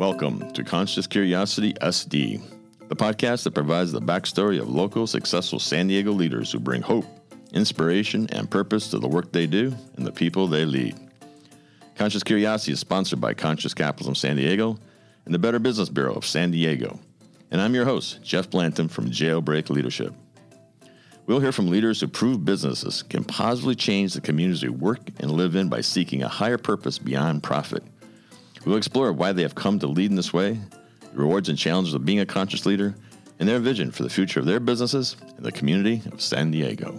Welcome to Conscious Curiosity SD, the podcast that provides the backstory of local successful San Diego leaders who bring hope, inspiration, and purpose to the work they do and the people they lead. Conscious Curiosity is sponsored by Conscious Capitalism San Diego and the Better Business Bureau of San Diego. And I'm your host, Jeff Blanton from Jailbreak Leadership. We'll hear from leaders who prove businesses can positively change the communities we work and live in by seeking a higher purpose beyond profit. We'll explore why they have come to lead in this way, the rewards and challenges of being a conscious leader, and their vision for the future of their businesses and the community of San Diego.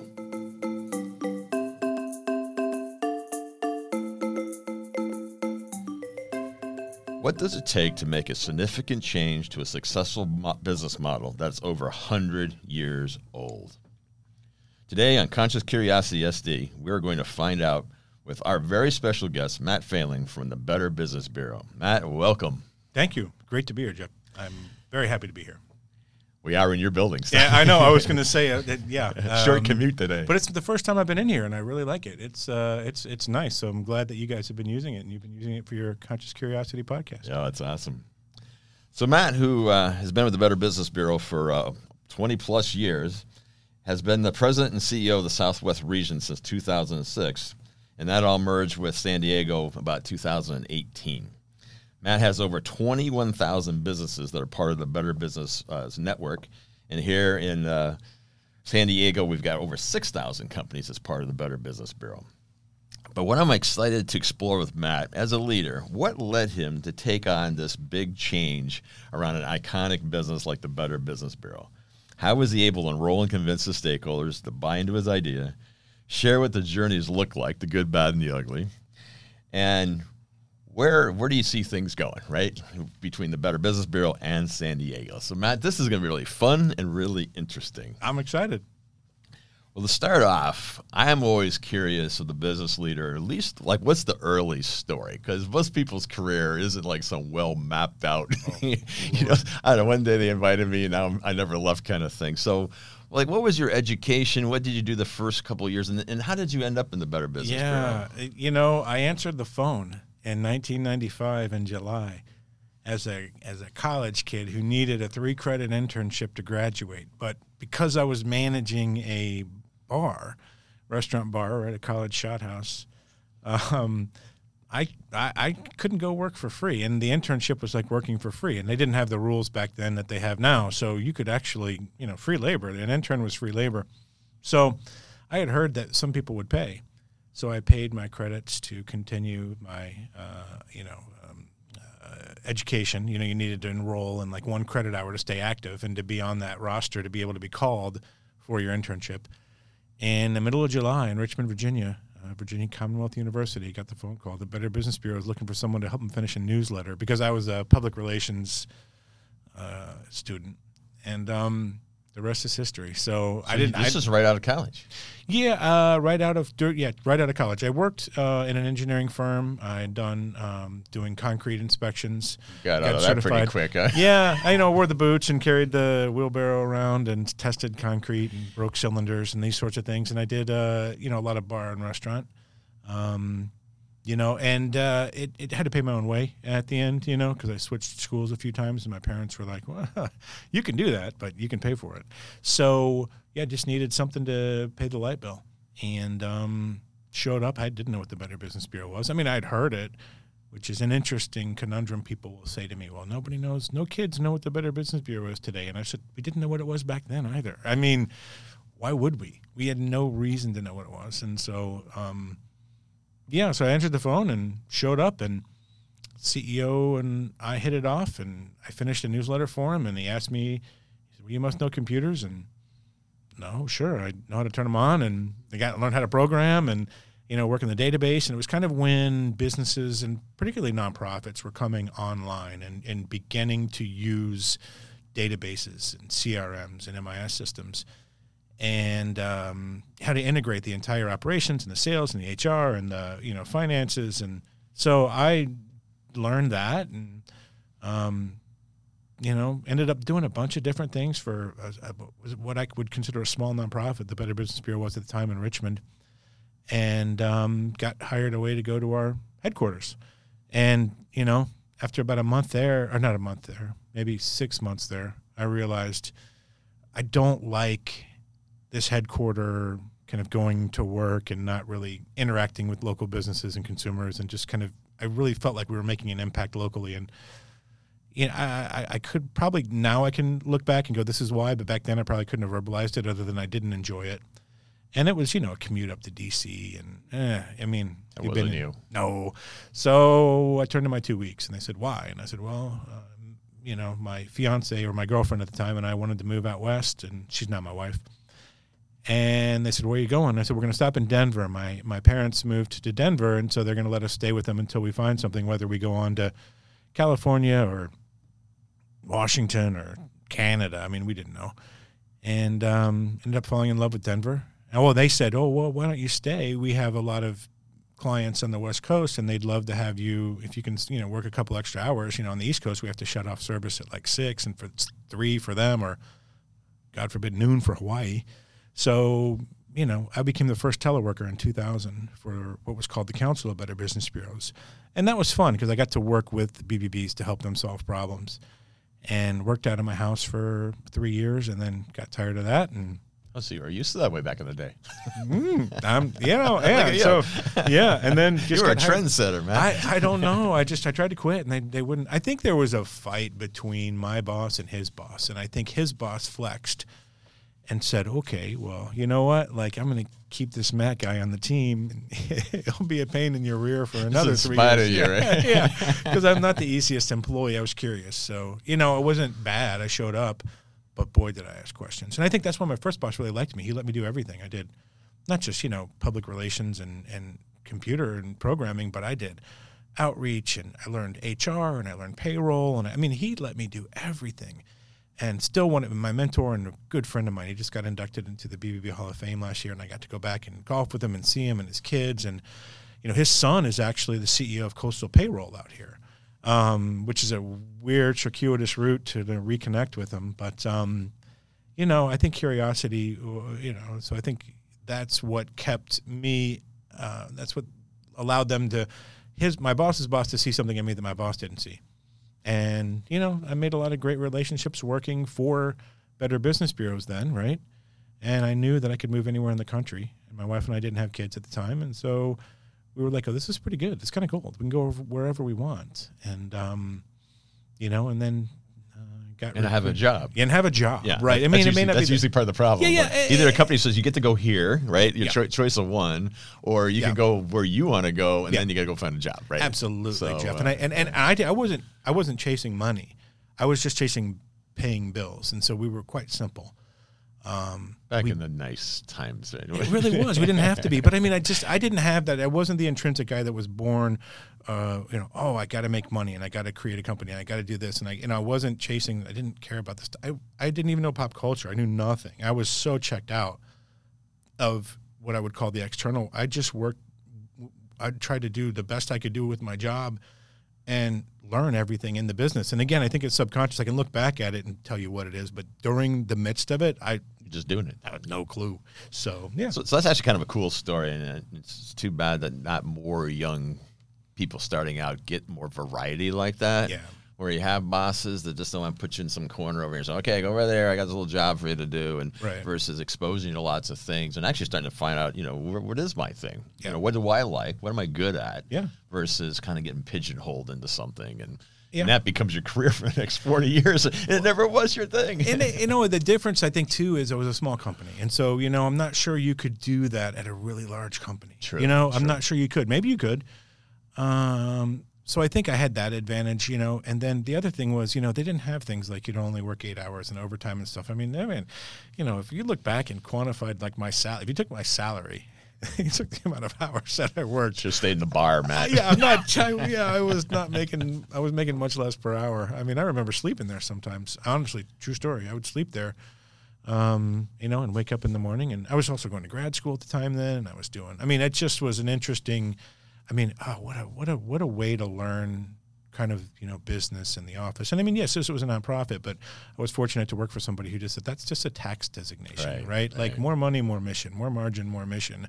What does it take to make a significant change to a successful business model that's over 100 years old? Today on Conscious Curiosity SD, we're going to find out with our very special guest, Matt Fehling from the Better Business Bureau. Matt, welcome. Thank you. Great to be here, Jeff. I'm very happy to be here. We are in your building. So. Yeah, I know. I was going to say, uh, that, yeah, short um, commute today, but it's the first time I've been in here, and I really like it. It's uh, it's it's nice. So I'm glad that you guys have been using it, and you've been using it for your Conscious Curiosity podcast. Yeah, that's awesome. So Matt, who uh, has been with the Better Business Bureau for uh, 20 plus years, has been the president and CEO of the Southwest region since 2006, and that all merged with San Diego about 2018. Matt has over 21,000 businesses that are part of the Better Business uh, Network. And here in uh, San Diego, we've got over 6,000 companies as part of the Better Business Bureau. But what I'm excited to explore with Matt as a leader, what led him to take on this big change around an iconic business like the Better Business Bureau? How was he able to enroll and convince the stakeholders to buy into his idea, share what the journeys look like, the good, bad, and the ugly, and where where do you see things going, right? Between the Better Business Bureau and San Diego. So Matt, this is going to be really fun and really interesting. I'm excited. Well, to start off, I am always curious of the business leader, at least like what's the early story? Because most people's career isn't like some well mapped out, oh, you know, I don't know, one day they invited me and now I never left kind of thing. So, like, what was your education? What did you do the first couple years? And, and how did you end up in the Better Business yeah, Bureau? you know, I answered the phone in 1995 in July as a as a college kid who needed a three credit internship to graduate. But because I was managing a bar, restaurant bar at a college shot house, um, I, I, I couldn't go work for free, and the internship was like working for free, and they didn't have the rules back then that they have now. So you could actually, you know, free labor. An intern was free labor. So I had heard that some people would pay. So I paid my credits to continue my, uh, you know, um, uh, education. You know, you needed to enroll in like one credit hour to stay active and to be on that roster to be able to be called for your internship. In the middle of July in Richmond, Virginia, uh, Virginia Commonwealth University, got the phone call. The Better Business Bureau was looking for someone to help them finish a newsletter because I was a public relations uh, student, and um, the rest is history. So, so I didn't. This I, is right out of college. Yeah, uh, right out of yeah, right out of college. I worked uh, in an engineering firm. I had done um, doing concrete inspections. Got, got out certified. that pretty quick. Huh? Yeah, I you know wore the boots and carried the wheelbarrow around and tested concrete and broke cylinders and these sorts of things. And I did uh, you know a lot of bar and restaurant. Um, you know, and uh, it, it had to pay my own way at the end, you know, because I switched schools a few times, and my parents were like, "Well, you can do that, but you can pay for it." So yeah, just needed something to pay the light bill, and um, showed up. I didn't know what the Better Business Bureau was. I mean, I'd heard it, which is an interesting conundrum. People will say to me, "Well, nobody knows. No kids know what the Better Business Bureau is today," and I said, "We didn't know what it was back then either. I mean, why would we? We had no reason to know what it was, and so." Um, yeah, so I answered the phone and showed up, and CEO and I hit it off, and I finished a newsletter for him, and he asked me, he said, well, "You must know computers," and no, sure, I know how to turn them on, and I got learned how to program, and you know, work in the database, and it was kind of when businesses and particularly nonprofits were coming online and, and beginning to use databases and CRMs and MIS systems and um, how to integrate the entire operations and the sales and the HR and the you know finances and so I learned that and um, you know ended up doing a bunch of different things for what I would consider a small nonprofit. The Better Business Bureau was at the time in Richmond, and um, got hired away to go to our headquarters, and you know after about a month there, or not a month there, maybe six months there, I realized I don't like this headquarter kind of going to work and not really interacting with local businesses and consumers and just kind of I really felt like we were making an impact locally and you know, I, I, could probably now I can look back and go, this is why, but back then I probably couldn't have verbalized it other than I didn't enjoy it. And it was, you know, a commute up to DC and eh, I mean, you've wasn't been- you. No. So I turned to my two weeks and they said, why? And I said, well, um, you know, my fiance or my girlfriend at the time and I wanted to move out west and she's not my wife. And they said, "Where are you going?" I said, "We're going to stop in Denver. My my parents moved to Denver, and so they're going to let us stay with them until we find something. Whether we go on to California or Washington or Canada. I mean, we didn't know, and um, ended up falling in love with Denver. And well, they said, "Oh, well, why don't you stay? We have a lot of clients on the West Coast, and they'd love to have you if you can, you know, work a couple extra hours. You know, on the East Coast, we have to shut off service at like six, and for three for them, or God forbid, noon for Hawaii." So, you know, I became the first teleworker in 2000 for what was called the Council of Better Business Bureaus. And that was fun because I got to work with BBBs to help them solve problems and worked out of my house for three years and then got tired of that. And Oh, so you were used to that way back in the day. mm, I'm, you know, yeah. you. so, yeah. And then just you were a trendsetter, man. I, I don't know. I just I tried to quit and they, they wouldn't. I think there was a fight between my boss and his boss, and I think his boss flexed and said, "Okay, well, you know what? Like I'm going to keep this Matt guy on the team. He'll be a pain in your rear for another three years." you, right? yeah, because I'm not the easiest employee. I was curious, so you know, it wasn't bad. I showed up, but boy, did I ask questions. And I think that's why my first boss really liked me. He let me do everything. I did, not just you know public relations and and computer and programming, but I did outreach and I learned HR and I learned payroll and I mean he let me do everything. And still one of my mentor and a good friend of mine, he just got inducted into the BBB Hall of Fame last year and I got to go back and golf with him and see him and his kids and you know his son is actually the CEO of Coastal Payroll out here. Um, which is a weird circuitous route to, to reconnect with him, but um, you know, I think curiosity, uh, you know, so I think that's what kept me. Uh, that's what allowed them to his my boss's boss to see something in me that my boss didn't see, and you know, I made a lot of great relationships working for Better Business Bureaus then, right? And I knew that I could move anywhere in the country. And my wife and I didn't have kids at the time, and so we were like, "Oh, this is pretty good. It's kind of cool. We can go wherever we want." And um, you know, and then got and have a job. and have a job, Yeah, right? I mean, that's it may not that's be the- usually part of the problem. Yeah, Like, yeah, either a company says you get to go here, right? Your Yeah. choi- choice of one, or you Yeah. can go where you want to go, and Yeah. then you got to go find a job, right? Absolutely, So, Jeff. uh, and I and, and I, I wasn't I wasn't chasing money. I was just chasing paying bills, and so we were quite simple. Um, back we- in the nice times, right? it really was. We didn't have to be, but I mean, I just I didn't have that. I wasn't the intrinsic guy that was born, uh, you know. Oh, I got to make money and I got to create a company and I got to do this and I and I wasn't chasing. I didn't care about this. I I didn't even know pop culture. I knew nothing. I was so checked out of what I would call the external. I just worked. I tried to do the best I could do with my job and learn everything in the business. And again, I think it's subconscious. I can look back at it and tell you what it is, but during the midst of it, I, You're just doing it. I had no clue. So yeah, So, so that's actually kind of a cool story, and uh, it's too bad that not more young people starting out get more variety like that. Yeah. Where you have bosses that just don't want to put you in some corner over here. So, okay, go over there. I got this little job for you to do, and Right. versus exposing you to lots of things and actually starting to find out, you know, where, what is my thing? Yeah. You know, what do I like? What am I good at? Yeah. Versus kind of getting pigeonholed into something, and, Yeah. and that becomes your career for the next forty years. And it never was your thing. and you know the difference I think too is it was a small company, and so you know I'm not sure you could do that at a really large company. True, You know I'm not sure you could. Maybe you could. Um, so I think I had that advantage, you know. And then the other thing was, you know, they didn't have things like you'd only work eight hours and overtime and stuff. I mean, I mean, you know, if you look back and quantified like my salary, if you took my salary, you took the amount of hours that I worked, just stayed in the bar, Matt. yeah, I'm not. I, yeah, I was not making. I was making much less per hour. I mean, I remember sleeping there sometimes. Honestly, true story. I would sleep there, um, you know, and wake up in the morning. And I was also going to grad school at the time then, and I was doing. I mean, it just was an interesting. I mean, oh, what a what a what a way to learn kind of you know business in the office. And I mean, yes, this was a nonprofit, but I was fortunate to work for somebody who just said that's just a tax designation, Right, right? Like right. more money, more mission, more margin, more mission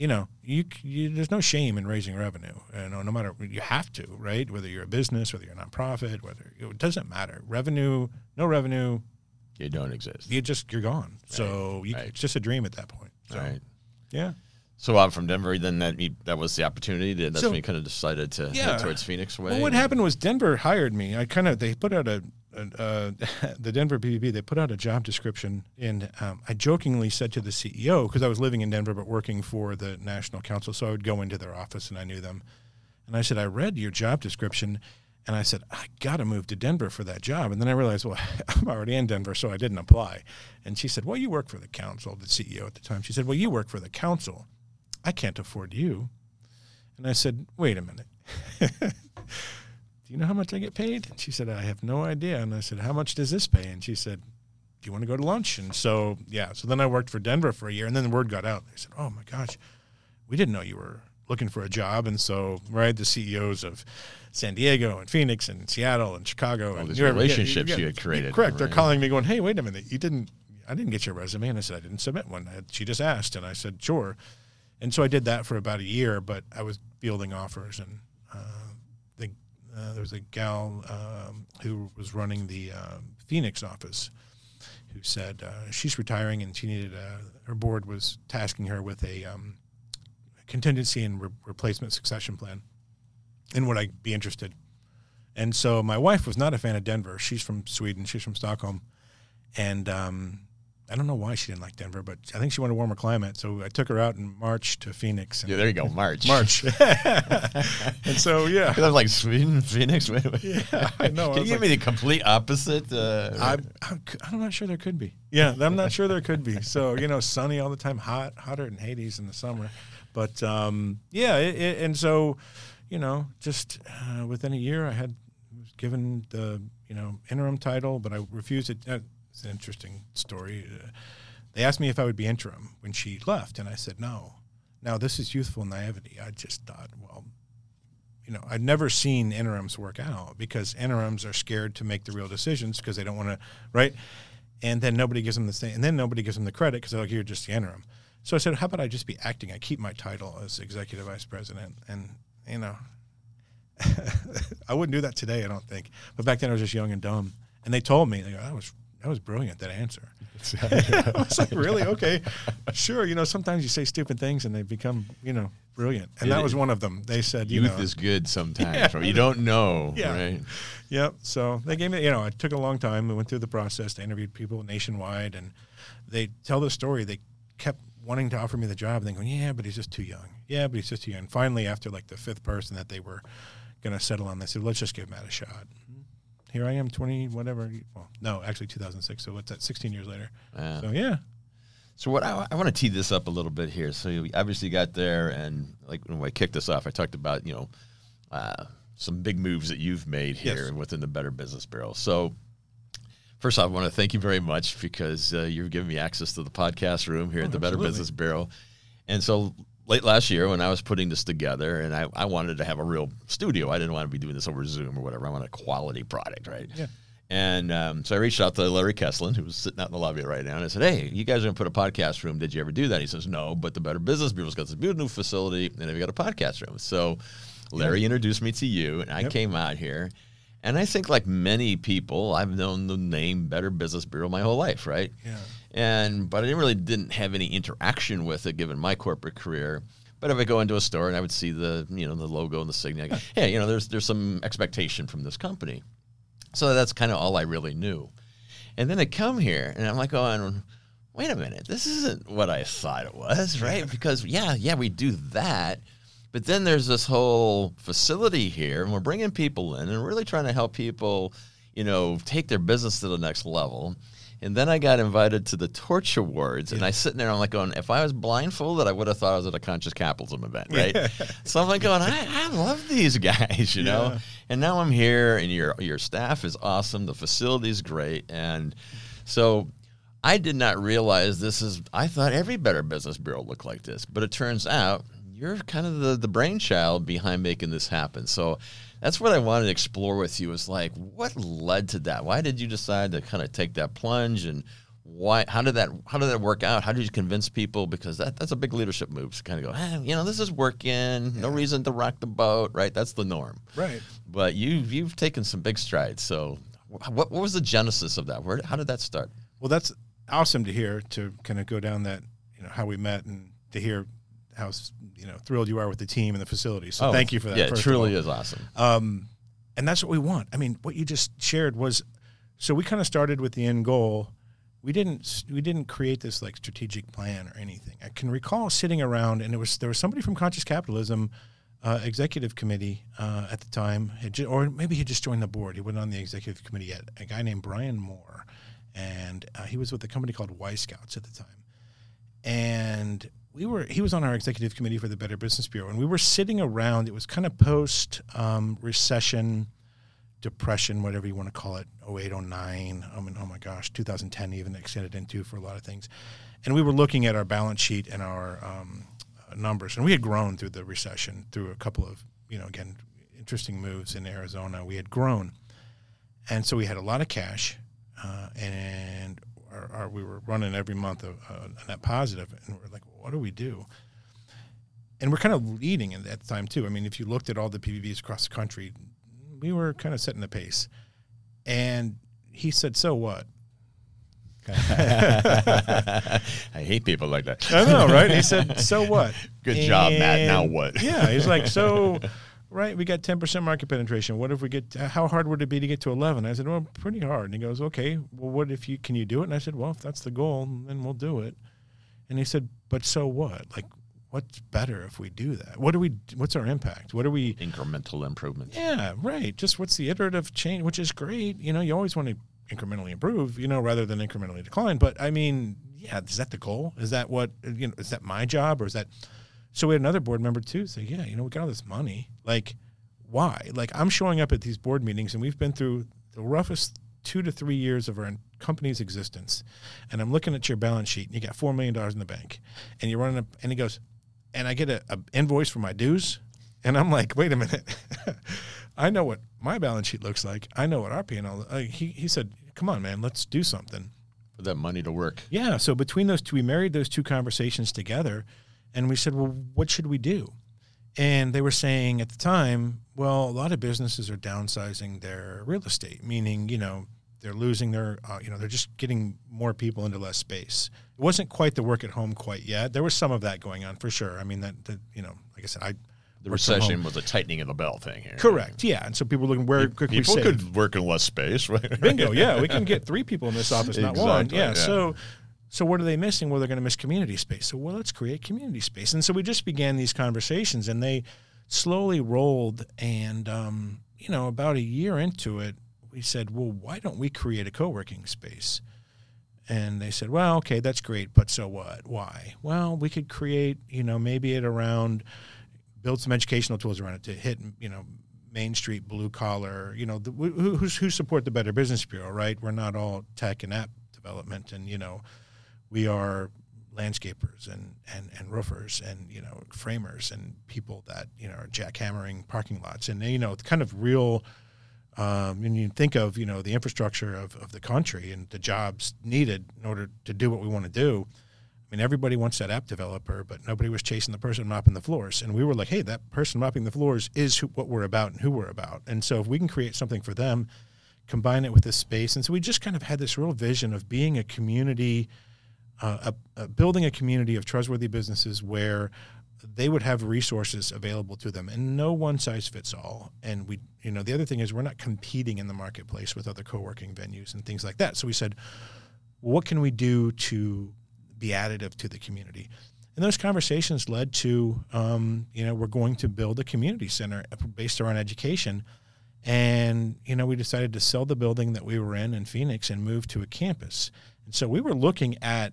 you know, you, you, there's no shame in raising revenue. You know, no matter you have to, right? Whether you're a business, whether you're a nonprofit, whether it doesn't matter. Revenue, no revenue, you don't exist. You just you're gone. Right. So you, it's just a dream at that point. So, right. Yeah. So I'm from Denver. Then that that was the opportunity. That's so, when you kind of decided to yeah. head towards Phoenix way. Well, what happened was Denver hired me. I kind of they put out a, a uh, the Denver BBB. They put out a job description, and um, I jokingly said to the CEO because I was living in Denver but working for the National Council, so I would go into their office and I knew them, and I said I read your job description, and I said I got to move to Denver for that job, and then I realized well I'm already in Denver, so I didn't apply, and she said well you work for the council, the CEO at the time. She said well you work for the council. I can't afford you. And I said, Wait a minute. Do you know how much I get paid? And she said, I have no idea. And I said, How much does this pay? And she said, Do you want to go to lunch? And so, yeah. So then I worked for Denver for a year. And then the word got out. They said, Oh my gosh, we didn't know you were looking for a job. And so, right, the CEOs of San Diego and Phoenix and Seattle and Chicago All and these relationships you, you, had created. Correct. Right. They're calling me going, Hey, wait a minute. You didn't, I didn't get your resume. And I said, I didn't submit one. She just asked. And I said, Sure and so I did that for about a year. But I was fielding offers, and uh, the, uh, there was a gal um, who was running the uh, Phoenix office who said uh, she's retiring and she needed a, her board was tasking her with a um, contingency and re- replacement succession plan, and would I be interested? And so my wife was not a fan of Denver. She's from Sweden. She's from Stockholm, and um, I don't know why she didn't like Denver, but I think she wanted a warmer climate. So I took her out in March to Phoenix. yeah, there you go, March. March. and so yeah, I'm like Sweden, Phoenix. Wait, wait. Yeah, I know. Can I you give like, me the complete opposite? Uh, I'm, I'm not sure there could be. Yeah, I'm not sure there could be. So you know, sunny all the time, hot, hotter than Hades in the summer. But um, yeah, it, it, and so you know, just uh, within a year, I had was given the you know interim title, but I refused it. Uh, it's an interesting story. Uh, they asked me if I would be interim when she left, and I said no. Now this is youthful naivety. I just thought, well, you know, I'd never seen interims work out because interims are scared to make the real decisions because they don't want to, right? And then nobody gives them the same, and then nobody gives them the credit because they're like, you're just the interim. So I said, how about I just be acting? I keep my title as executive vice president, and you know, I wouldn't do that today, I don't think. But back then I was just young and dumb, and they told me, they go, that was that was brilliant that answer. I was like, really? Okay, sure. You know, sometimes you say stupid things and they become, you know, brilliant. And it, that was one of them. They said, youth know, is good sometimes. Yeah. You don't know, yeah. right? Yep. So they gave me, you know, it took a long time. We went through the process. They interviewed people nationwide, and they tell the story. They kept wanting to offer me the job, and they going, yeah, but he's just too young. Yeah, but he's just too young. And finally, after like the fifth person that they were going to settle on, they said, let's just give Matt a shot here I am, 20, whatever. Well, no, actually 2006. So what's that, 16 years later? Yeah. So, yeah. So what I, I, want to tee this up a little bit here. So you obviously got there, and like when I kicked this off, I talked about you know uh, some big moves that you've made here yes. within the Better Business Bureau. So first off, I want to thank you very much because uh, you've given me access to the podcast room here oh, at the absolutely. Better Business Bureau, and so late last year when I was putting this together, and I, I wanted to have a real studio. I didn't want to be doing this over Zoom or whatever. I want a quality product, right? Yeah. And um, so I reached out to Larry Kesslin, who was sitting out in the lobby right now, and I said, "Hey, you guys are going to put a podcast room. Did you ever do that?" He says, "No, but the Better Business Bureau's got this beautiful new facility, and they've got a podcast room." So Larry introduced me to you, and I yep. came out here. And I think, like many people, I've known the name Better Business Bureau my whole life, right? Yeah. And but I didn't really didn't have any interaction with it given my corporate career. But if I go into a store and I would see the you know the logo and the signature, I go, hey, you know, there's there's some expectation from this company. So that's kind of all I really knew. And then I come here and I'm like, oh, wait a minute, this isn't what I thought it was, right? because yeah, yeah, we do that. But then there's this whole facility here, and we're bringing people in and really trying to help people, you know, take their business to the next level. And then I got invited to the Torch Awards, yeah. and I sitting there, I'm like going, if I was blindfolded, I would have thought I was at a conscious capitalism event, right? Yeah. so I'm like going, I, I love these guys, you know. Yeah. And now I'm here, and your your staff is awesome, the facility's great, and so I did not realize this is. I thought every Better Business Bureau looked like this, but it turns out you're kind of the the brainchild behind making this happen. So that's what I wanted to explore with you is like what led to that? Why did you decide to kind of take that plunge and why? How did that? How did that work out? How did you convince people? Because that, that's a big leadership move to kind of go, hey, you know, this is working. No reason to rock the boat, right? That's the norm. Right. But you've you've taken some big strides. So, what, what was the genesis of that? Where how did that start? Well, that's awesome to hear. To kind of go down that, you know, how we met and to hear how you know thrilled you are with the team and the facility. So Oh, thank you for that. Yeah, it truly is awesome. Um, and that's what we want. I mean, what you just shared was, so we kind of started with the end goal. We didn't we didn't create this like strategic plan or anything. I can recall sitting around and it was there was somebody from Conscious Capitalism uh, executive committee uh, at the time, ju- or maybe he just joined the board. He wasn't on the executive committee yet. A guy named Brian Mohr, and uh, he was with a company called Y Scouts at the time and we were he was on our executive committee for the better business bureau and we were sitting around it was kind of post um, recession depression whatever you want to call it 08 09 i mean oh my gosh 2010 even extended into for a lot of things. And we were looking at our balance sheet and our um, numbers and we had grown through the recession through a couple of you know again interesting moves in arizona. We had grown. And so we had a lot of cash, uh, and our, our, we were running every month a, a net positive, and we're like, what do we do? And we're kind of leading at that time too. I mean, if you looked at all the BBBs across the country, we were kind of setting the pace. And he said, "So what?" I hate people like that. I know, right? He said, "So what?" Good job, Matt. Now what? Yeah, he's like, "So, right? We got ten percent market penetration. What if we get? How hard would it be to get to 11? I said, "Well, pretty hard." And he goes, "Okay, well, what if you can you do it?" And I said, "Well, if that's the goal, then we'll do it." And he said, "But so what? Like, what's better if we do that? What do we? What's our impact? What are we?" Incremental improvement. Yeah, right. Just what's the iterative change, which is great. You know, you always want to incrementally improve, you know, rather than incrementally decline. But I mean, yeah, is that the goal? Is that what you know? Is that my job, or is that? So we had another board member too say, yeah, you know, we got all this money. Like, why? Like, I'm showing up at these board meetings, and we've been through the roughest two to three years of our company's existence, and I'm looking at your balance sheet, and you got four million dollars in the bank, and you're running up, and he goes, and I get a, a invoice for my dues, and I'm like, wait a minute, I know what my balance sheet looks like. I know what our P&L. Uh, he he said, come on, man, let's do something. For that money to work. Yeah. So between those two, we married those two conversations together, and we said, well, what should we do? And they were saying at the time, well, a lot of businesses are downsizing their real estate, meaning you know they're losing their, uh, you know, they're just getting more people into less space. It wasn't quite the work at home quite yet. There was some of that going on for sure. I mean, that, that you know, like I said, I The work from home. recession was a tightening of the belt thing here. Correct. Yeah, and so people were looking where could we People save? could work in less space, right? Bingo. Yeah, we can get three people in this office, not one. Yeah. yeah. So, so what are they missing? Well, they're going to miss community space. So, well, let's create community space. And so we just began these conversations, and they slowly rolled. And um, you know, about a year into it, we said, well, why don't we create a co-working space? And they said, well, okay, that's great, but so what? Why? Well, we could create, you know, maybe it around build some educational tools around it to hit, you know, Main Street blue collar, you know, the, who, who support the Better Business Bureau, right? We're not all tech and app development, and you know, we are landscapers and, and, and roofers and you know framers and people that you know are jackhammering parking lots and you know kind of real um, when you think of you know the infrastructure of, of the country and the jobs needed in order to do what we want to do I mean, everybody wants that app developer, but nobody was chasing the person mopping the floors. And we were like, hey, that person mopping the floors is who, what we're about and who we're about. And so if we can create something for them, combine it with this space. And so we just kind of had this real vision of being a community, uh, a, a building a community of trustworthy businesses where they would have resources available to them and no one size fits all. And we, you know, the other thing is we're not competing in the marketplace with other co-working venues and things like that. So we said, what can we do to be additive to the community. And those conversations led to, um, you know, we're going to build a community center based around education. And, you know, we decided to sell the building that we were in in Phoenix and move to a campus. And so we were looking at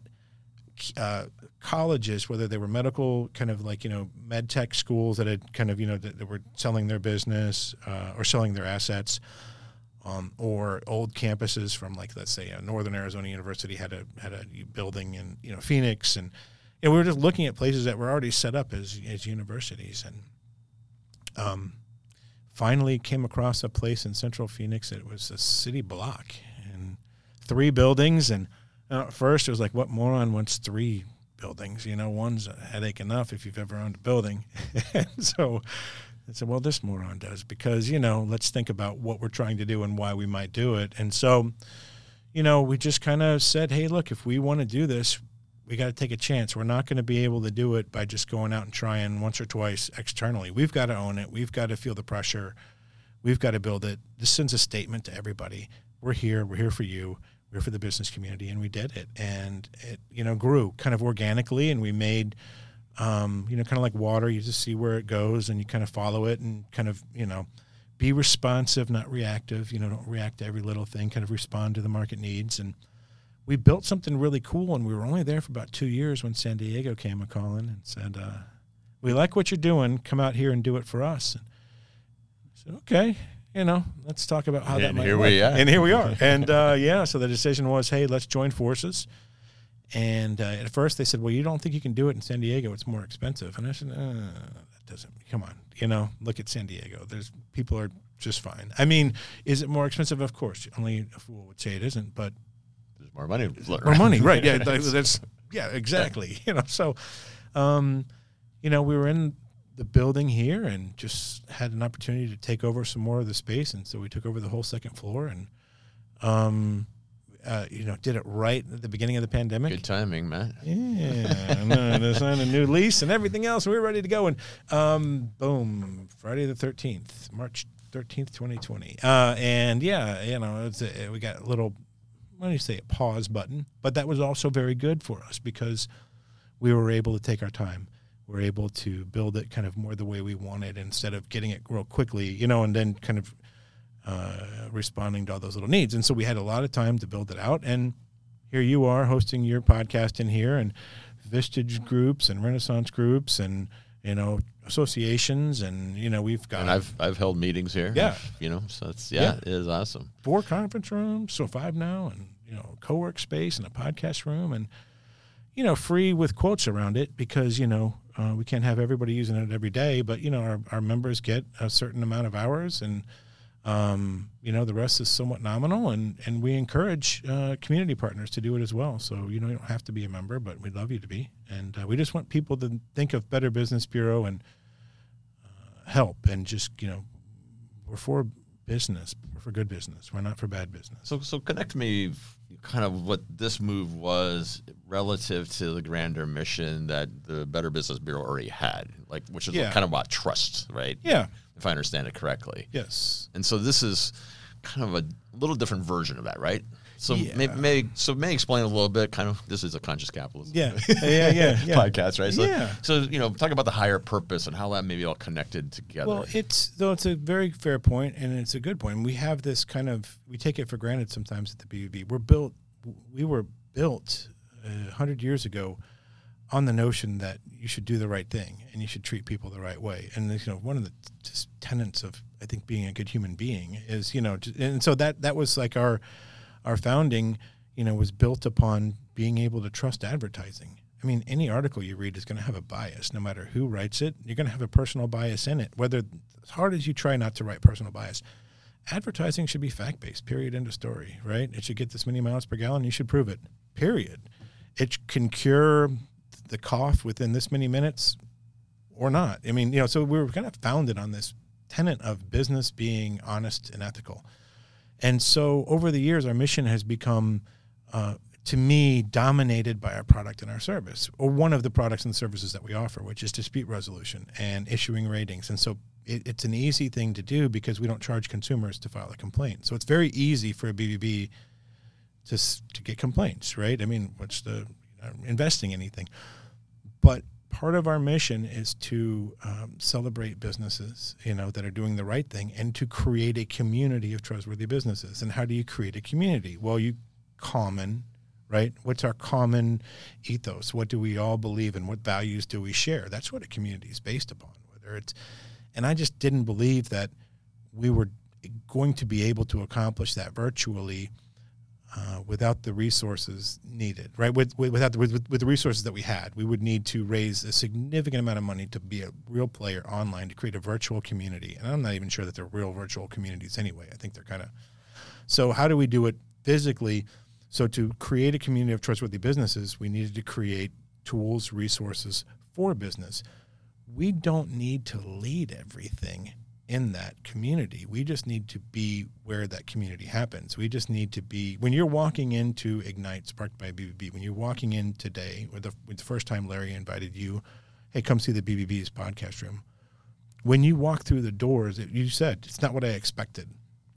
uh, colleges, whether they were medical, kind of like, you know, med tech schools that had kind of, you know, that, that were selling their business uh, or selling their assets um, or old campuses from like let's say uh, Northern Arizona University had a had a building in you know Phoenix and and we were just looking at places that were already set up as as universities and um, finally came across a place in Central Phoenix. It was a city block and three buildings and uh, at first, it was like, what moron wants three buildings? You know, one's a headache enough if you've ever owned a building. and so I said, well, this moron does because, you know, let's think about what we're trying to do and why we might do it. And so, you know, we just kind of said, hey, look, if we want to do this, we got to take a chance. We're not going to be able to do it by just going out and trying once or twice externally. We've got to own it. We've got to feel the pressure. We've got to build it. This sends a statement to everybody. We're here. We're here for you. We're for the business community, and we did it. And it, you know, grew kind of organically, and we made, um, you know, kind of like water. You just see where it goes, and you kind of follow it, and kind of, you know, be responsive, not reactive. You know, don't react to every little thing. Kind of respond to the market needs, and we built something really cool. And we were only there for about two years when San Diego came a calling and said, uh, "We like what you're doing. Come out here and do it for us." And I said, "Okay." You know, let's talk about how And that might here work. we are. And here we are. and uh, yeah, so the decision was, hey, let's join forces. And uh, at first they said, well, you don't think you can do it in San Diego? It's more expensive. And I said, uh, that doesn't. Come on, you know, look at San Diego. There's people are just fine. I mean, is it more expensive? Of course. Only a fool would say it isn't. But There's more money. more money, right? Yeah, that's yeah, exactly. You know, so, um, you know, we were in the building here and just had an opportunity to take over some more of the space, and so we took over the whole second floor and, um, uh, you know, did it right at the beginning of the pandemic. Good timing, Matt. Yeah, no, they signed a new lease and everything else. And We were ready to go, and um, boom, Friday the thirteenth, March thirteenth, twenty twenty. Uh, and yeah, you know, it's a, we got a little, what do you say, a pause button, but that was also very good for us because we were able to take our time. We were able to build it kind of more the way we wanted instead of getting it real quickly, you know, and then kind of uh, responding to all those little needs. And so we had a lot of time to build it out. And here you are hosting your podcast in here and Vistage groups and Renaissance groups and, you know, associations. And, you know, we've got And I've I've held meetings here. Yeah. You know, so it's yeah, Yeah. it is awesome. four conference rooms, so five now, and, you know, co work space and a podcast room and, you know, free with quotes around it because, you know, uh, we can't have everybody using it every day, but, you know, our, our members get a certain amount of hours and, um, you know, the rest is somewhat nominal, and, and we encourage uh, community partners to do it as well. So, you know, you don't have to be a member, but we'd love you to be. And uh, we just want people to think of Better Business Bureau and uh, help and just, you know, we're for business, we're for good business, we're not for bad business. So so connect me kind of what this move was relative to the grander mission that the Better Business Bureau already had, like which is Yeah. kind of about trust, right? Yeah. If I understand it correctly. Yes. And so this is kind of a little different version of that, right? So may, Yeah. may so may explain a little bit. Kind of this is a conscious capitalism. Yeah. Yeah. Yeah. Yeah. podcast, right? So, Yeah. so you know, talk about the higher purpose and how that maybe all connected together. Well, it's though it's a very fair point, and it's a good point. We have this kind of we take it for granted sometimes at the BUB. We're built, we were built a hundred years ago on the notion that you should do the right thing and you should treat people the right way. And you know, one of the just tenets of I think being a good human being is you know, and so that that was like our our founding, you know, was built upon being able to trust advertising. I mean, any article you read is going to have a bias, no matter who writes it. You're going to have a personal bias in it, whether as hard as you try not to write personal bias. Advertising should be fact based, period, end of story, right? It should get this many miles per gallon. You should prove it, period. It can cure the cough within this many minutes or not. I mean, you know, so we were kind of founded on this tenet of business being honest and ethical. And so over the years, our mission has become, uh, to me, dominated by our product and our service, or one of the products and services that we offer, which is dispute resolution and issuing ratings. And so it, it's an easy thing to do because we don't charge consumers to file a complaint. So it's very easy for a BBB to, to get complaints, right? I mean, what's the investing anything? But part of our mission is to um, celebrate businesses, you know, that are doing the right thing, and to create a community of trustworthy businesses. And how do you create a community? Well, you common, right? What's our common ethos? What do we all believe in? What values do we share? That's what a community is based upon. Whether it's, and I just didn't believe that we were going to be able to accomplish that virtually uh, without the resources needed, right? With, with without the, with, with the resources that we had, we would need to raise a significant amount of money to be a real player online to create a virtual community. And I'm not even sure that they're real virtual communities anyway. I think they're kind of. So how do we do it physically? So to create a community of trustworthy businesses, we needed to create tools, resources for business. We don't need to lead everything in that community. We just need to be where that community happens. We just need to be when you're walking into Ignite Sparked by BBB. When you're walking in today, or the, the first time Larry invited you, hey, come see the BBB's podcast room. When you walk through the doors, you said it's not what I expected.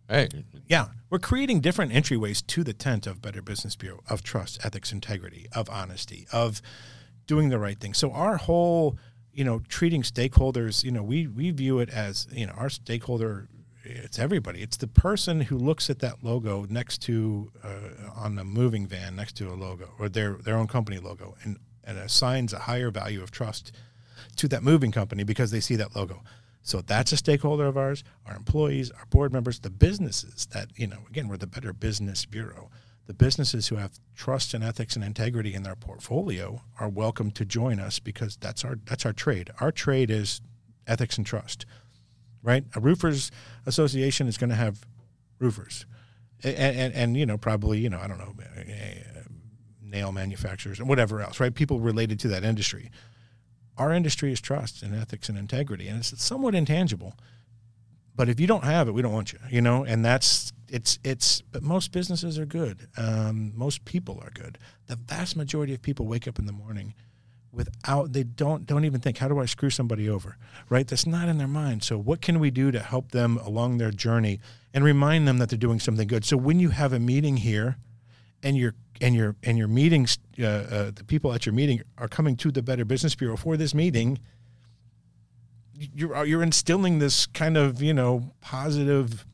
Hey, Yeah, we're creating different entryways to the tent of Better Business Bureau, of trust, ethics, integrity, of honesty, of doing the right thing. So our whole, you know, treating stakeholders, you know, we we view it as, you know, our stakeholder it's everybody. It's the person who looks at that logo next to uh, on a moving van next to a logo or their their own company logo and and assigns a higher value of trust to that moving company because they see that logo. So that's a stakeholder of ours, our employees, our board members, the businesses that, you know, again, we're the Better Business Bureau. The businesses who have trust and ethics and integrity in their portfolio are welcome to join us because that's our that's our trade. Our trade is ethics and trust. Right? A roofers association is going to have roofers. And, and, and you know, probably, you know, I don't know, uh, nail manufacturers and whatever else, right? People related to that industry our industry is trust and ethics and integrity, and it's somewhat intangible. But if you don't have it, we don't want you, you know. And that's it's it's. But most businesses are good. Um, most people are good. The vast majority of people wake up in the morning without they don't don't even think how do I screw somebody over, right? That's not in their mind. So what can we do to help them along their journey and remind them that they're doing something good? So when you have a meeting here, and your and your and your meetings, uh, uh, the people at your meeting are coming to the Better Business Bureau for this meeting. You're you're instilling this kind of you know positive,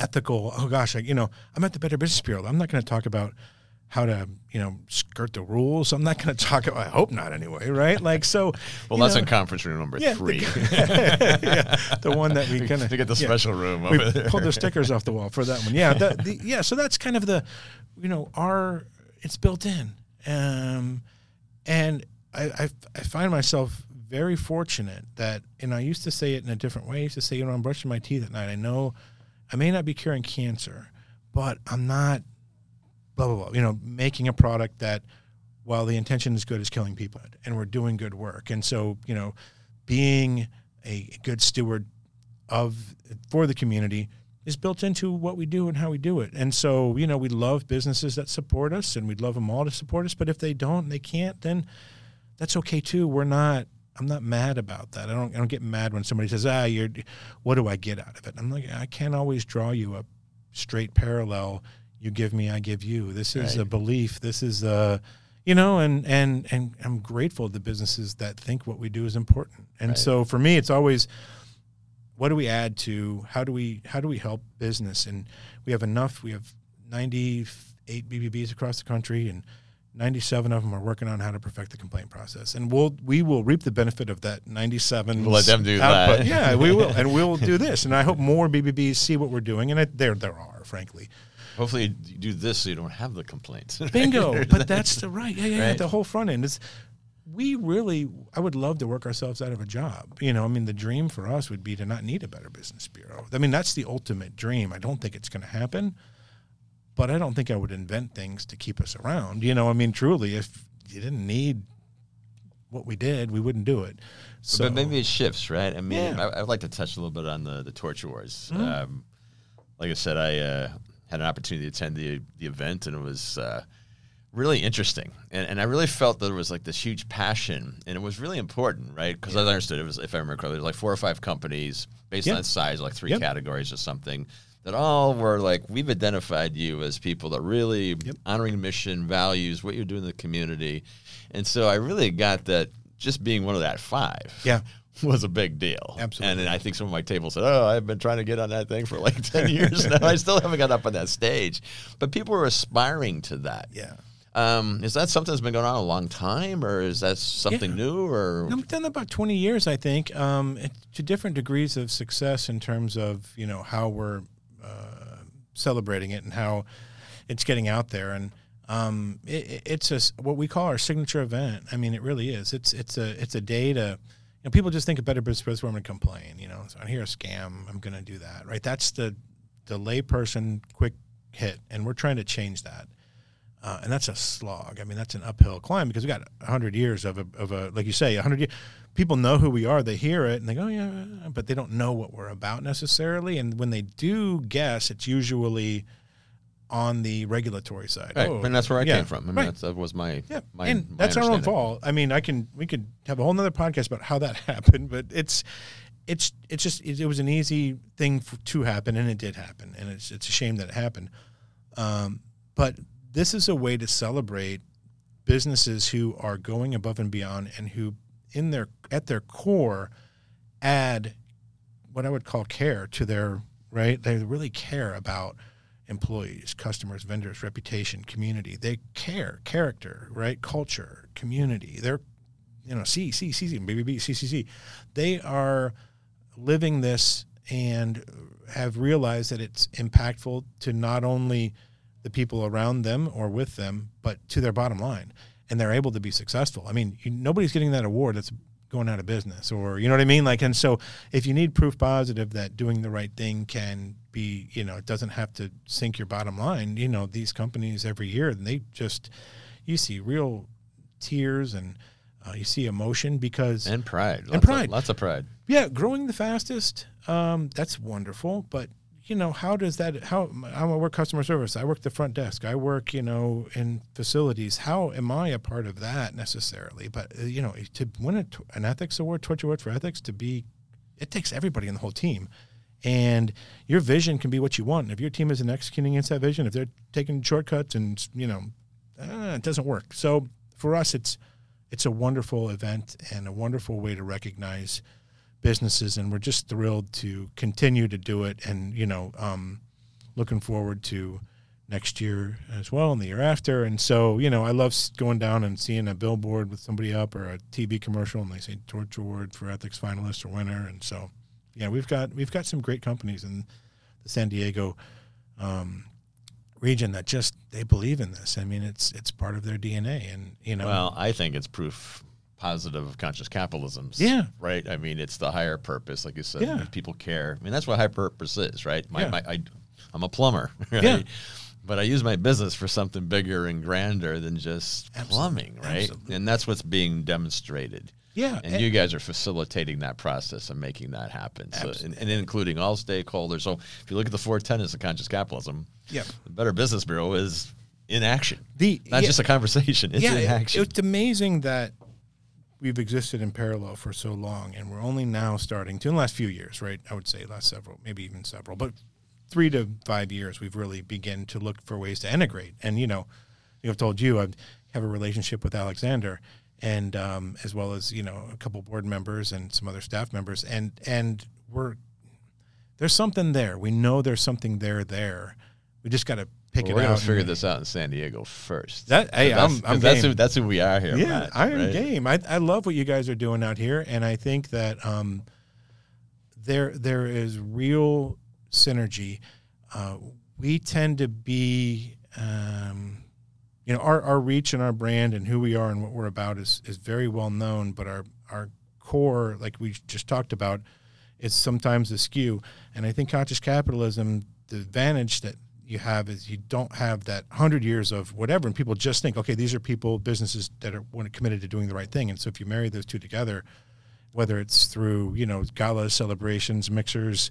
ethical. Oh gosh, I, you know I'm at the Better Business Bureau. I'm not going to talk about how to you know skirt the rules. I'm not going to talk. About, I hope not anyway, right? Like so. well, that's know, in conference room number yeah, three. The, yeah, the one that we kind of to get the yeah, special room. we over there. pulled the stickers off the wall for that one. Yeah, the, the, yeah. So that's kind of the, you know, our it's built in, um, and I, I I find myself very fortunate that, and I used to say it in a different way. I used to say, you know, I'm brushing my teeth at night. I know I may not be curing cancer, but I'm not blah blah blah. You know, making a product that, while the intention is good, is killing people, and we're doing good work. And so, you know, being a good steward of for the community is built into what we do and how we do it. And so, you know, we love businesses that support us, and we'd love them all to support us. But if they don't, they can't, then that's okay too. We're not. I'm not mad about that. I don't. I don't get mad when somebody says, "Ah, you're." What do I get out of it? I'm like, I can't always draw you a straight parallel you give me, I give you. This is Right. a belief. This is a, you know, and and and I'm grateful to businesses that think what we do is important. And Right. so for me, it's always, what do we add to? How do we how do we help business? And we have enough. We have 98 BBBs across the country, and 97 of them are working on how to perfect the complaint process. And we'll we will reap the benefit of that 97. We'll let them do output. that. Yeah, we will, and we'll do this. And I hope more BBBs see what we're doing, and it, there there are, frankly. Hopefully, you do this so you don't have the complaints. Bingo. but that's the right. Yeah, yeah, yeah. Right. The whole front end is. We really, I would love to work ourselves out of a job. You know, I mean, the dream for us would be to not need a better business bureau. I mean, that's the ultimate dream. I don't think it's going to happen, but I don't think I would invent things to keep us around. You know, I mean, truly, if you didn't need what we did, we wouldn't do it. So but maybe it shifts, right? I mean, Yeah. I, I'd like to touch a little bit on the the Torch Awards. Mhm. Um, like I said, I uh, had an opportunity to attend the the event, and it was uh, really interesting. And, and I really felt that there was like this huge passion, and it was really important, right? Because I understood it was, if I remember correctly, was like four or five companies based Yeah. on size, like three Yep. categories or something. That all were like we've identified you as people that really Yep. honoring mission, values, what you're doing in the community, and so I really got that just being one of that five Yeah. was a big deal. Absolutely. And then I think some of my tables said, "Oh, I've been trying to get on that thing for like ten years now. I still haven't got up on that stage." But people are aspiring to that. yeah. Um, is that something that's been going on a long time, or is that something Yeah. new? Or I've done about 20 years, I think, um, to different degrees of success in terms of, you know, how we're uh, celebrating it and how it's getting out there. And um, it, it- it's a, what we call our signature event. I mean, it really is. It's, it's a, it's a day to, you know, people just think of Better Business Bureau, to complain, you know, so I hear a scam, I'm going to do that, right? That's the, the layperson quick hit. And we're trying to change that. Uh, and that's a slog. I mean, that's an uphill climb because we got hundred years of a, of a like you say, hundred years. People know who we are; they hear it and they go, "Yeah," but they don't know what we're about necessarily. And when they do guess, it's usually on the regulatory side. Right, Oh, and that's where I yeah, came from. I mean, right. that was my Yeah, my, and my that's our own fault. I mean, I can we could have a whole nother podcast about how that happened, but it's it's it's just it, it was an easy thing for, to happen, and it did happen, and it's it's a shame that it happened. Um, but this is a way to celebrate businesses who are going above and beyond, and who in their at their core add what I would call care to their right. They really care about employees, customers, vendors, reputation, community. They care, character, right? Culture, community. They're, you know, C, C, C, C, B, B, B, C, C, C. They are living this and have realized that it's impactful to not only the people around them or with them, but to their bottom line. And they're able to be successful. I mean, you, nobody's getting that award that's going out of business or you know what I mean? Like, and so if you need proof positive that doing the right thing can be, you know, it doesn't have to sink your bottom line, you know, these companies every year, and they just, you see real tears and uh, you see emotion because and pride, And lots pride. of, lots of pride. yeah, growing the fastest, um, that's wonderful. But you know, how does that? How I work customer service. I work the front desk. I work, you know, in facilities. How am I a part of that necessarily? But uh, you know, to win a, an ethics award, Torch Award for ethics, to be, it takes everybody in the whole team. And your vision can be what you want. And if your team isn't executing against that vision, if they're taking shortcuts and you know, uh, it doesn't work. So for us, it's it's a wonderful event and a wonderful way to recognize businesses and we're just thrilled to continue to do it and you know um, looking forward to next year as well and the year after. And so you know i love going down and seeing a billboard with somebody up or a tv commercial and they say torch award for ethics finalist or winner. And so yeah we've got we've got some great companies in the san diego um, region that just they believe in this. I mean it's it's part of their dna and you know. Well, I think it's proof positive of conscious capitalism. Yeah. Right. I mean, it's the higher purpose, like you said. Yeah. People care. I mean, that's what high purpose is, right? My, Yeah. my, I, I'm a plumber, right? Yeah. But I use my business for something bigger and grander than just Absolutely. plumbing, right? Absolutely. And that's what's being demonstrated. yeah And you guys are facilitating that process and making that happen. So, and, and including all stakeholders. So if you look at the four tenets of conscious capitalism, yeah the Better Business Bureau is in action. the Not yeah. just a conversation, it's yeah, in it- action. it's amazing that we've existed in parallel for so long, and we're only now starting to in the last few years, right? I would say last several, maybe even several, but three to five years, we've really begun to look for ways to integrate. And you know, I've told you I have a relationship with Alexander, and um, as well as you know a couple board members and some other staff members, and and we're there's something there. We know there's something there there. We just got to pick Well, it we're out. gonna figure this out in San Diego first. That- hey, 'Cause I'm- I'm that's who that's who we are here. Yeah, Matt, I am right? game. I, I love what you guys are doing out here, and I think that um, there there is real synergy. Uh, we tend to be, um, you know, our, our reach and our brand and who we are and what we're about is is very well known, but our our core, like we just talked about, is sometimes askew. And I think conscious capitalism, the advantage that you have is you don't have that hundred years of whatever, and people just think, okay, these are people, businesses that are committed to doing the right thing. And so if you marry those two together, whether it's through you know galas, celebrations, mixers,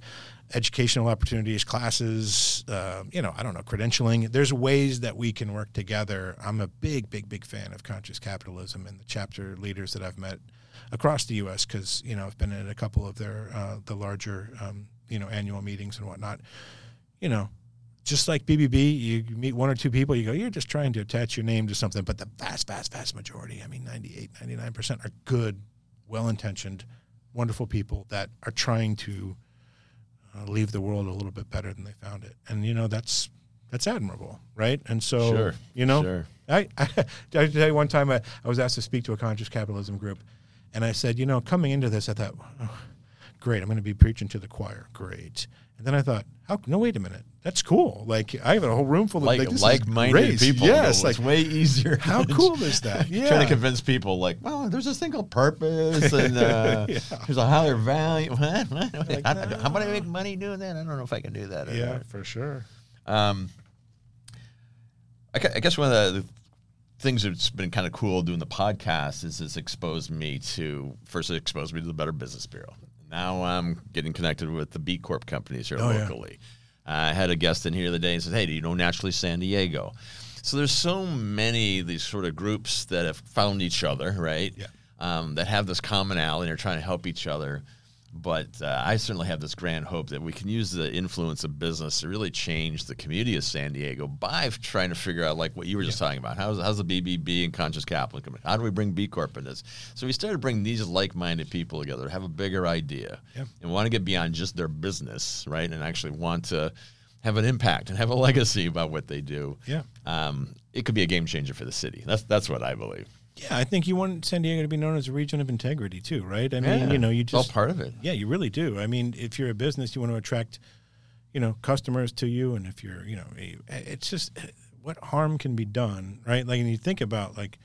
educational opportunities, classes, uh, you know, I don't know, credentialing. There's ways that we can work together. I'm a big, big, big fan of conscious capitalism and the chapter leaders that I've met across the U.S. because you know I've been at a couple of their uh, the larger um, you know annual meetings and whatnot. You know, just like BBB, you meet one or two people, you go, you're just trying to attach your name to something. But the vast, vast, vast majority, I mean, 98, 99% are good, well intentioned, wonderful people that are trying to uh, leave the world a little bit better than they found it. And, you know, that's. That's admirable, right? And so, Sure, you know, sure. I, I, I tell you one time I, I was asked to speak to a conscious capitalism group, and I said, you know, coming into this, I thought, oh, great, I'm going to be preaching to the choir, great. And then I thought, how? No, wait a minute, that's cool. Like I have a whole room full of Like like, this is like-minded great. people. Yes, like way easier. how cool is that? Yeah. Trying to convince people, like, well, there's this thing called purpose, and uh, Yeah. there's a higher value. Like, how, no. how about I make money doing that? I don't know if I can do that. or yeah, not. for sure. Um, I, I guess one of the things that's been kind of cool doing the podcast is it's exposed me to first it exposed me to the Better Business Bureau. Now I'm getting connected with the B Corp companies here Oh, yeah. locally. I had a guest in here the other day and said, "Hey, do you know Naturally San Diego?" So there's so many of these sort of groups that have found each other, right? Yeah. Um, that have this commonality and are trying to help each other. But uh, I certainly have this grand hope that we can use the influence of business to really change the community of San Diego by trying to figure out, like what you were just talking about, how's, how's the BBB and Conscious Capital coming? How do we bring B Corp in this? So we started bringing these like-minded people together, have a bigger idea, Yeah. and want to get beyond just their business, right? And actually want to have an impact and have a legacy about what they do. Yeah. Um, it could be a game changer for the city. That's that's what I believe. Yeah, I think you want San Diego to be known as a region of integrity too, right? I mean, Yeah. you know, you It's all part of it. Yeah, you really do. I mean, if you're a business, you want to attract, you know, customers to you, and if you're, you know, it's just what harm can be done, right? Like, and you think about like,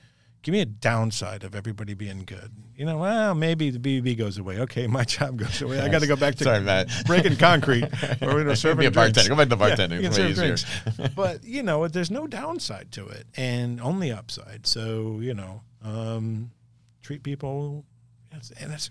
give me a downside of everybody being good. You know, well, maybe the BBB goes away. Okay, my job goes away. I got to go back to Sorry, Matt. breaking concrete or you know, serving be a bartender. Go back to Yeah, bartending. you serve drinks. but you know, there's no downside to it, and only upside. So you know, um, treat people. And it's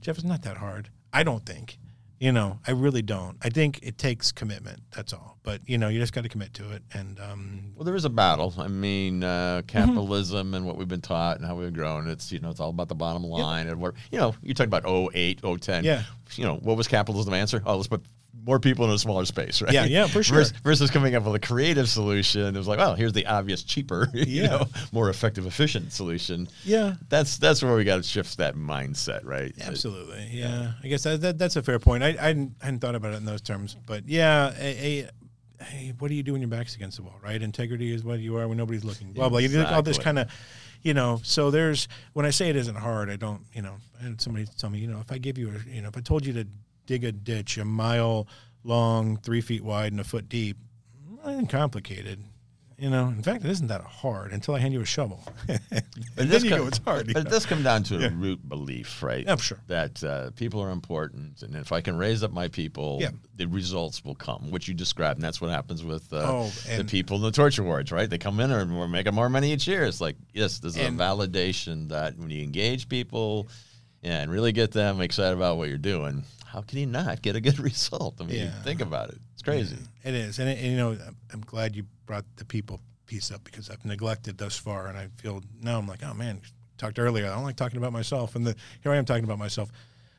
Jeff. It's not that hard. I don't think. You know, I really don't. I think it takes commitment. That's all. But you know, you just got to commit to it. And um, Well, there is a battle. I mean, uh, Mm-hmm. capitalism and what we've been taught and how we've grown. It's you know, it's all about the bottom line and what you know. You talk about 08, 010. Yeah. You know, what was capitalism answer? Oh, let's put more people in a smaller space, right? Yeah, yeah, for sure. Versus, versus coming up with a creative solution. It was like, well, here's the obvious, cheaper, you Yeah. know, more effective, efficient solution. yeah, That's that's where we got to shift that mindset, right? Absolutely. Yeah. I guess that, that that's a fair point. I, I, hadn't, I hadn't thought about it in those terms, but yeah, a, a, hey, what do you do when your back's against the wall, right? Integrity is what you are when nobody's looking. Blah blah. You do all this kind of, you know. So there's when I say it isn't hard, I don't. You know, I had somebody tell me, you know, if I give you a, you know, if I told you to dig a ditch a mile long, three feet wide, and a foot deep, not complicated. You know, in fact, it isn't that hard until I hand you a shovel. But then you come- go, it's hard. But it know? does come down to a root belief, right? Yeah, sure. That uh, people are important, and if I can raise up my people, Yeah. the results will come, which you described, and that's what happens with uh, Oh, the people in the torch awards, right? They come in and we're making more money each year. It's like, yes, there's a validation that when you engage people and really get them excited about what you're doing, how can you not get a good result? I mean, Yeah. think about it. It's crazy. It is, and, it, and you know, I'm- I'm glad you brought the people piece up because I've neglected thus far, and I feel now I'm like, oh man, talked earlier. I don't like talking about myself, and the, here I am talking about myself.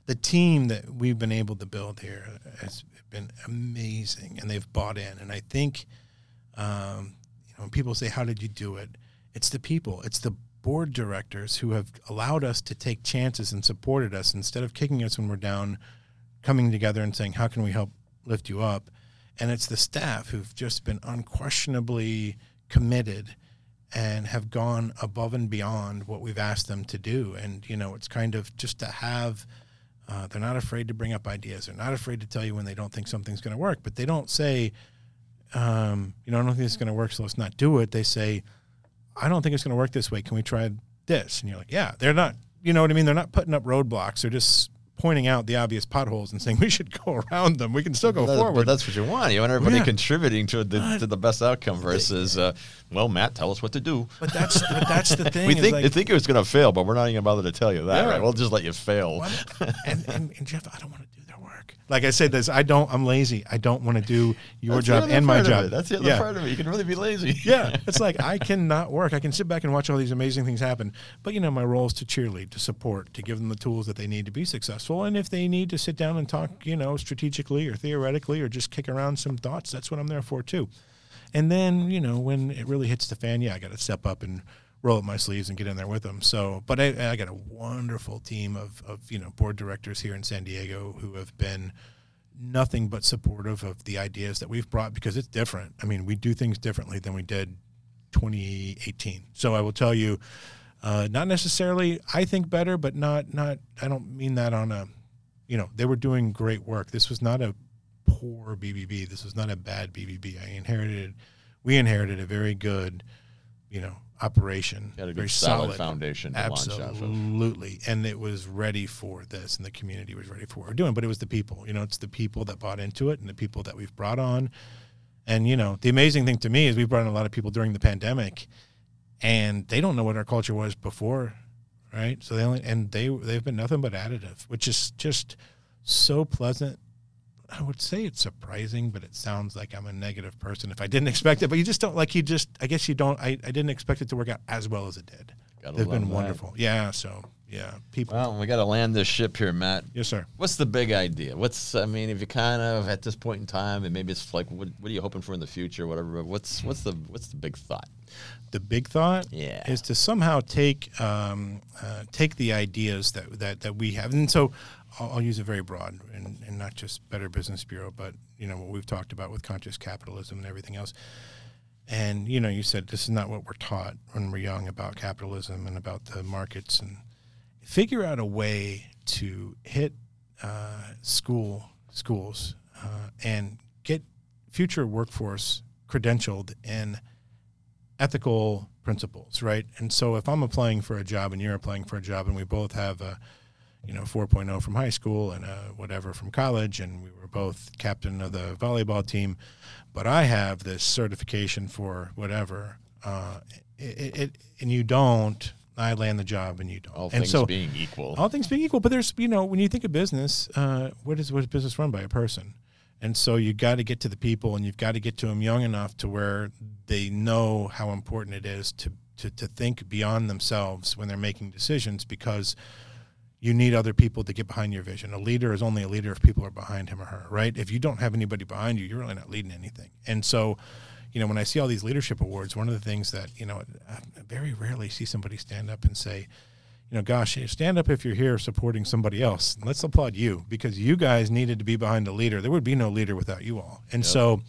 The team that we've been able to build here has been amazing, and they've bought in. And I think, um, you know, when people say, "How did you do it?" It's the people. It's the board directors who have allowed us to take chances and supported us instead of kicking us when we're down, coming together and saying, "How can we help lift you up?" And it's the staff who've just been unquestionably committed and have gone above and beyond what we've asked them to do. And you know, it's kind of just to have. Uh, they're not afraid to bring up ideas. They're not afraid to tell you when they don't think something's going to work. But they don't say, um, you know, I don't think it's going to work, so let's not do it. They say, I don't think it's going to work this way. Can we try this? And you're like, yeah, they're not, you know what I mean? They're not putting up roadblocks. They're just pointing out the obvious potholes and saying we should go around them. We can still go that- forward. But that's what you want. You want everybody Yeah. contributing to the, to the best outcome versus, uh, well, Matt, tell us what to do. But that's but that's the thing. we think like, think it was going to fail, but we're not even going to bother to tell you that. Yeah. Right? We'll just let you fail. And, and, and Jeff, I don't want to do work. Like I said, this I don't. I'm lazy. I don't want to do your That's job and my job. That's the other yeah. part of it. You can really be lazy. yeah, it's like I cannot work. I can sit back and watch all these amazing things happen, but you know, my role is to cheerlead, to support, to give them the tools that they need to be successful. And if they need to sit down and talk, you know, strategically or theoretically, or just kick around some thoughts, that's what I'm there for too. And then, you know, when it really hits the fan, yeah, I got to step up and roll up my sleeves and get in there with them. So, but I, I got a wonderful team of, of, you know, board directors here in San Diego who have been nothing but supportive of the ideas that we've brought because it's different. I mean, we do things differently than we did 2018. So I will tell you, uh, not necessarily I think better, but not not. I don't mean that on a, you know, they were doing great work. This was not a poor BBB. This was not a bad BBB. I inherited, we inherited a very good, you know, operation. Got a good very solid, foundation to launch off of. Absolutely. And it was ready for this, and the community was ready for what we're doing. But it was the people. You know, it's the people that bought into it and the people that we've brought on. And you know, the amazing thing to me is we brought in a lot of people during the pandemic, and they don't know what our culture was before, right? So they only and they they've been nothing but additive, which is just so pleasant. I would say it's surprising, but it sounds like I'm a negative person if I didn't expect it. But you just don't like you just. I guess you don't. I, I didn't expect it to work out as well as it did. Gotta They've been that. wonderful. Yeah. So yeah, people. Well, we got to land this ship here, Matt. yes, sir. What's the big idea? What's I mean, if you kind of at this point in time, and maybe it's like, what, what are you hoping for in the future, whatever. But what's what's the what's the big thought? the big thought Yeah. is to somehow take um, uh, take the ideas that, that that we have, and so I'll, I'll use it very broad, and, and not just Better Business Bureau, but you know what we've talked about with conscious capitalism and everything else. And you know, you said this is not what we're taught when we're young about capitalism and about the markets, and figure out a way to hit uh, school schools uh, and get future workforce credentialed in ethical principles, right? And so if I'm applying for a job and you're applying for a job and we both have a you know 4.0 from high school and a whatever from college and we were both captain of the volleyball team, but I have this certification for whatever uh, it, it and you don't, I land the job and you don't. All and things so being equal. all things being equal, but there's you know when you think of business, uh, what is what is business run by a person, and so you got to get to the people, and you've got to get to them young enough to where they know how important it is to to to think beyond themselves when they're making decisions because you need other people to get behind your vision. A leader is only a leader if people are behind him or her, right? If you don't have anybody behind you, you're really not leading anything. And so, you know, when I see all these leadership awards, one of the things that, you know, I very rarely see somebody stand up and say, you know, gosh, stand up if you're here supporting somebody else. Let's applaud you because you guys needed to be behind a leader. There would be no leader without you all. And so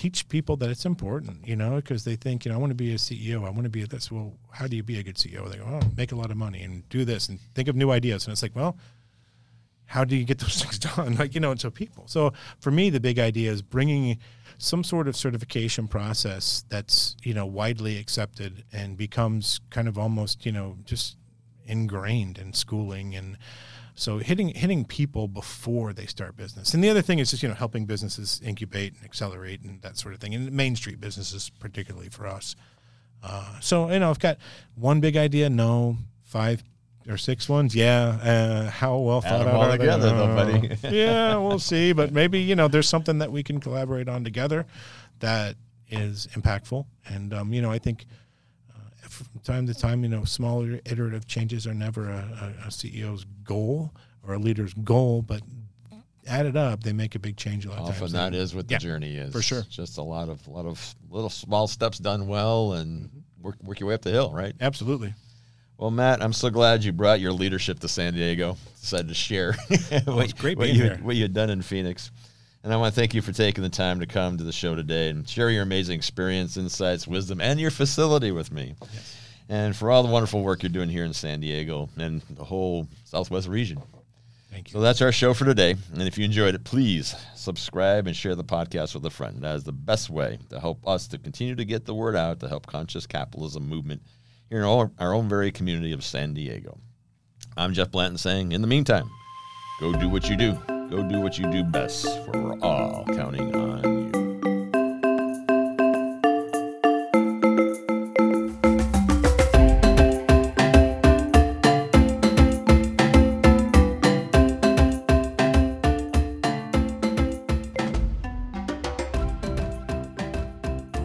teach people that it's important, you know, because they think, you know, I want to be a CEO. I want to be this. Well, how do you be a good CEO? They go, oh, make a lot of money and do this and think of new ideas. And it's like, well, how do you get those things done? Like, you know, and so people. So for me, the big idea is bringing some sort of certification process that's, you know, widely accepted and becomes kind of almost, you know, just ingrained in schooling and so hitting hitting people before they start business. And the other thing is just, you know, helping businesses incubate and accelerate and that sort of thing. And Main Street businesses particularly for us. Uh, so, you know, I've got one big idea, no, five or six ones. Yeah. Uh, how well thought them out all are they? together, though, buddy. Uh, yeah, we'll see. But maybe, you know, there's something that we can collaborate on together that is impactful. And, um, you know, I think from time to time, you know, smaller iterative changes are never a, a, a CEO's goal or a leader's goal, but added up, they make a big change a lot of Often times. that is what the Yeah, journey is. for sure. Just a lot of lot of little small steps done well and mm-hmm. work work your way up the hill, right? Absolutely. Well, Matt, I'm so glad you brought your leadership to San Diego. Decided to share what, it's great what you, what you had done in Phoenix. And I want to thank you for taking the time to come to the show today and share your amazing experience, insights, wisdom, and your facility with me. And for all the wonderful work you're doing here in San Diego and the whole Southwest region. Thank you. So that's our show for today. And if you enjoyed it, please subscribe and share the podcast with a friend. That is the best way to help us to continue to get the word out to help conscious capitalism movement here in our, our own very community of San Diego. I'm Jeff Blanton saying, in the meantime, go do what you do. Go do what you do best, for we're all counting on you.